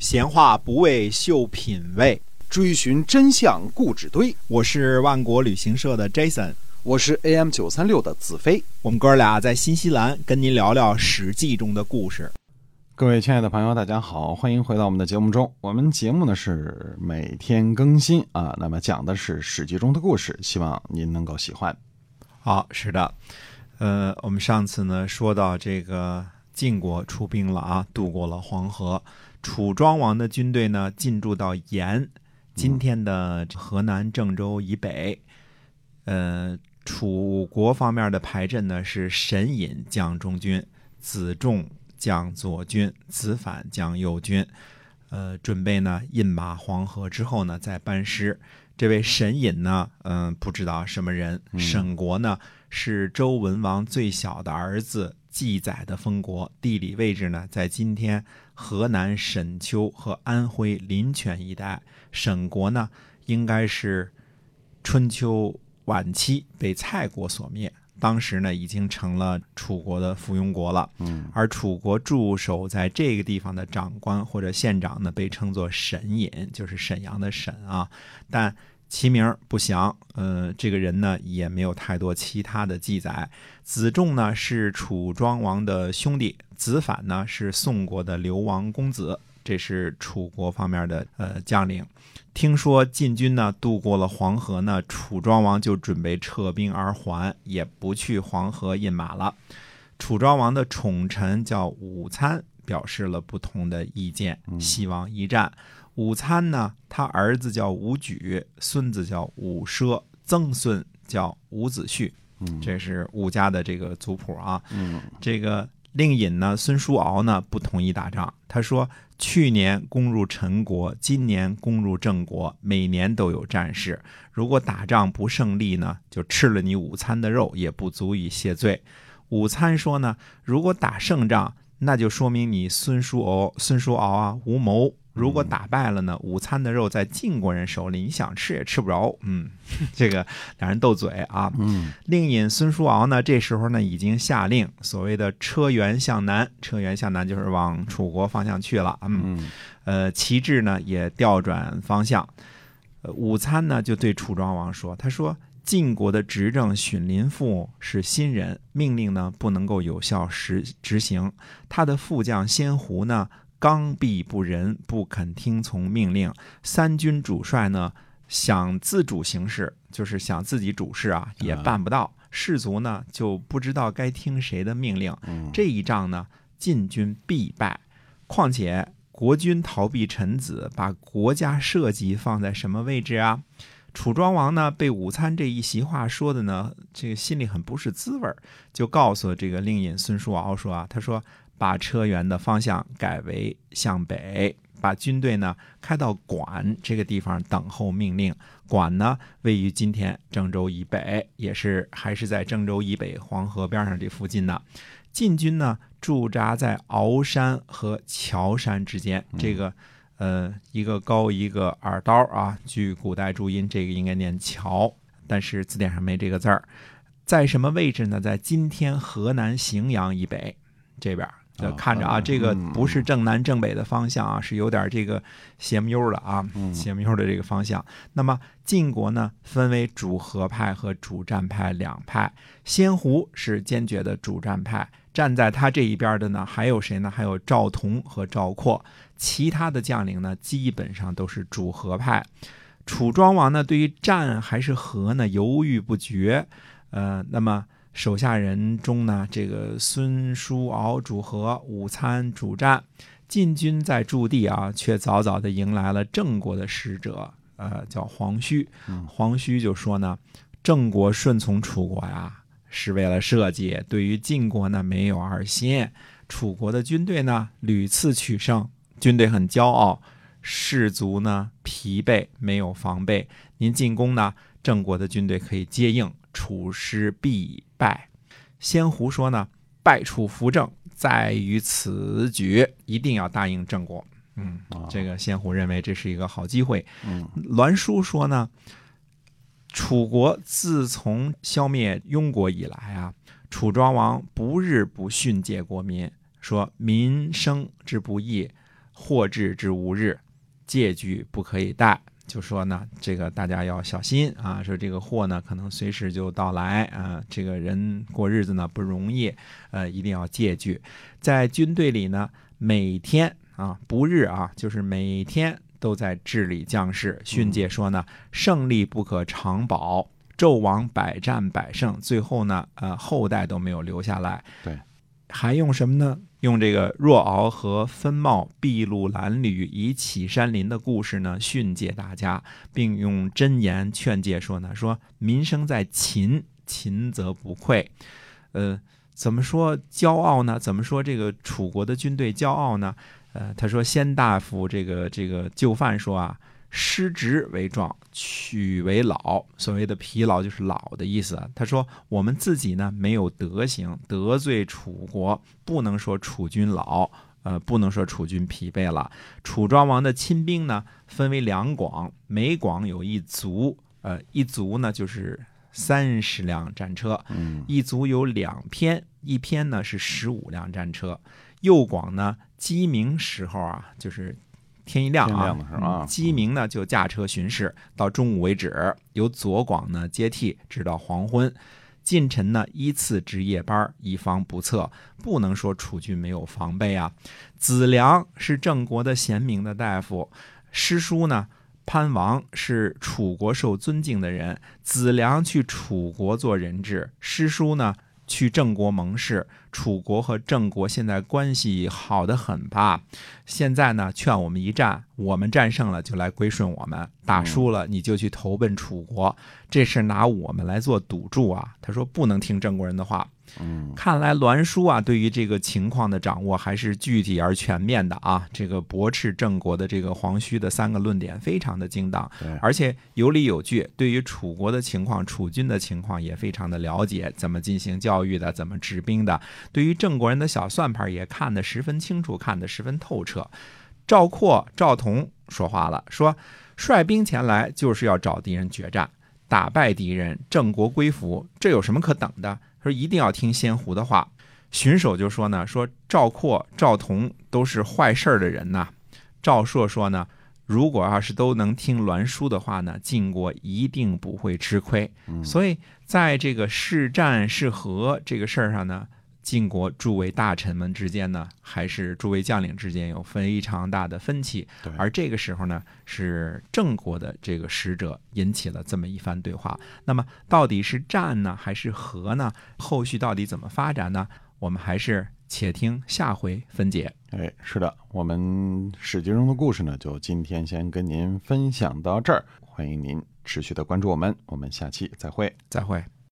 闲话不为秀品味，追寻真相故纸堆。我是万国旅行社的 Jason，我是 AM 九三六的子飞。我们哥俩在新西兰跟您聊聊《史记》中的故事。各位亲爱的朋友，大家好，欢迎回到我们的节目中。我们节目呢是每天更新啊，那么讲的是《史记》中的故事，希望您能够喜欢。好，是的，呃，我们上次呢说到这个晋国出兵了啊，渡过了黄河。楚庄王的军队呢进驻到延，今天的河南郑州以北。呃，楚国方面的排阵呢是沈尹将中军，子仲将左军，子反将右军。呃，准备呢饮马黄河之后呢再班师。这位沈尹呢，嗯，不知道什么人。沈国呢是周文王最小的儿子。记载的封国地理位置呢，在今天河南沈丘和安徽临泉一带。沈国呢，应该是春秋晚期被蔡国所灭，当时呢已经成了楚国的附庸国了。嗯，而楚国驻守在这个地方的长官或者县长呢，被称作沈尹，就是沈阳的沈啊，但。其名不详，呃，这个人呢也没有太多其他的记载。子仲呢是楚庄王的兄弟，子反呢是宋国的流亡公子，这是楚国方面的呃将领。听说晋军呢渡过了黄河呢，楚庄王就准备撤兵而还，也不去黄河饮马了。楚庄王的宠臣叫武参，表示了不同的意见，希望一战。武参呢，他儿子叫武举，孙子叫武奢，曾孙叫伍子胥，这是武家的这个族谱啊。这个令尹呢，孙叔敖呢不同意打仗，他说去年攻入陈国，今年攻入郑国，每年都有战事，如果打仗不胜利呢，就吃了你午餐的肉，也不足以谢罪。午餐说呢，如果打胜仗，那就说明你孙叔敖，孙叔敖啊无谋。如果打败了呢？午餐的肉在晋国人手里，你想吃也吃不着。嗯，这个两人斗嘴啊。嗯，令尹孙叔敖呢，这时候呢已经下令，所谓的车辕向南，车辕向南就是往楚国方向去了。嗯，呃，旗帜呢也调转方向。呃，午餐呢就对楚庄王说：“他说晋国的执政荀林父是新人，命令呢不能够有效实执行。他的副将先胡呢。”刚愎不仁，不肯听从命令。三军主帅呢，想自主行事，就是想自己主事啊，也办不到。士卒呢，就不知道该听谁的命令。这一仗呢，晋军必败。况且国君逃避臣子，把国家社稷放在什么位置啊？楚庄王呢，被午餐这一席话说的呢，这个心里很不是滋味儿就告诉这个令尹孙叔敖说啊，他说。把车辕的方向改为向北，把军队呢开到管这个地方等候命令。管呢位于今天郑州以北，也是还是在郑州以北黄河边上这附近呢。晋军呢驻扎在鳌山和乔山之间，这个呃一个高一个耳刀啊。据古代注音，这个应该念乔，但是字典上没这个字儿。在什么位置呢？在今天河南荥阳以北这边。看着啊，这个不是正南正北的方向啊，是有点这个斜木悠的啊，斜木悠的这个方向。那么晋国呢，分为主和派和主战派两派。先胡是坚决的主战派，站在他这一边的呢，还有谁呢？还有赵同和赵括。其他的将领呢，基本上都是主和派。楚庄王呢，对于战还是和呢，犹豫不决。呃，那么。手下人中呢，这个孙叔敖主和，午餐主战。晋军在驻地啊，却早早的迎来了郑国的使者，呃，叫黄须。黄须就说呢，郑国顺从楚国呀，是为了社稷，对于晋国呢没有二心。楚国的军队呢屡次取胜，军队很骄傲，士卒呢疲惫，没有防备。您进攻呢，郑国的军队可以接应。楚师必败，仙胡说呢，败楚扶正在于此举，一定要答应郑国。嗯，这个仙胡认为这是一个好机会。嗯，栾书说呢，楚国自从消灭庸国以来啊，楚庄王不日不训诫国民，说民生之不易，祸至之无日，借据不可以待。就说呢，这个大家要小心啊，说这个祸呢可能随时就到来啊，这个人过日子呢不容易，呃，一定要戒惧。在军队里呢，每天啊不日啊，就是每天都在治理将士，训诫说呢，胜利不可长保，纣王百战百胜，最后呢，呃，后代都没有留下来。对，还用什么呢？用这个若敖和分茂筚路蓝缕以启山林的故事呢，训诫大家，并用真言劝诫说呢，说民生在勤，勤则不愧。呃，怎么说骄傲呢？怎么说这个楚国的军队骄傲呢？呃，他说先大夫这个这个就范说啊。失职为壮，取为老。所谓的疲劳就是老的意思。他说：“我们自己呢没有德行，得罪楚国，不能说楚军老，呃，不能说楚军疲惫了。楚庄王的亲兵呢，分为两广，每广有一卒，呃，一卒呢就是三十辆战车，一卒有两篇，一篇呢是十五辆战车。右广呢，鸡鸣时候啊，就是。”天一亮啊，鸡鸣呢就驾车巡视，到中午为止，由左广呢接替，直到黄昏。近臣呢依次值夜班，以防不测。不能说楚军没有防备啊。子良是郑国的贤明的大夫，师叔呢潘王是楚国受尊敬的人。子良去楚国做人质，师叔呢？去郑国盟誓，楚国和郑国现在关系好得很吧？现在呢，劝我们一战，我们战胜了就来归顺我们，打输了你就去投奔楚国，这是拿我们来做赌注啊！他说不能听郑国人的话。嗯，看来栾书啊，对于这个情况的掌握还是具体而全面的啊。这个驳斥郑国的这个黄须的三个论点非常的精当，而且有理有据。对于楚国的情况、楚军的情况也非常的了解，怎么进行教育的，怎么治兵的。对于郑国人的小算盘也看得十分清楚，看得十分透彻。赵括、赵同说话了，说率兵前来就是要找敌人决战，打败敌人，郑国归服，这有什么可等的？说一定要听先胡的话，荀守就说呢，说赵括、赵同都是坏事儿的人呐。赵朔说呢，如果要是都能听栾书的话呢，晋国一定不会吃亏。所以在这个是战是和这个事儿上呢。晋国诸位大臣们之间呢，还是诸位将领之间有非常大的分歧。而这个时候呢，是郑国的这个使者引起了这么一番对话。那么到底是战呢，还是和呢？后续到底怎么发展呢？我们还是且听下回分解。哎，是的，我们史记中的故事呢，就今天先跟您分享到这儿。欢迎您持续的关注我们，我们下期再会，再会。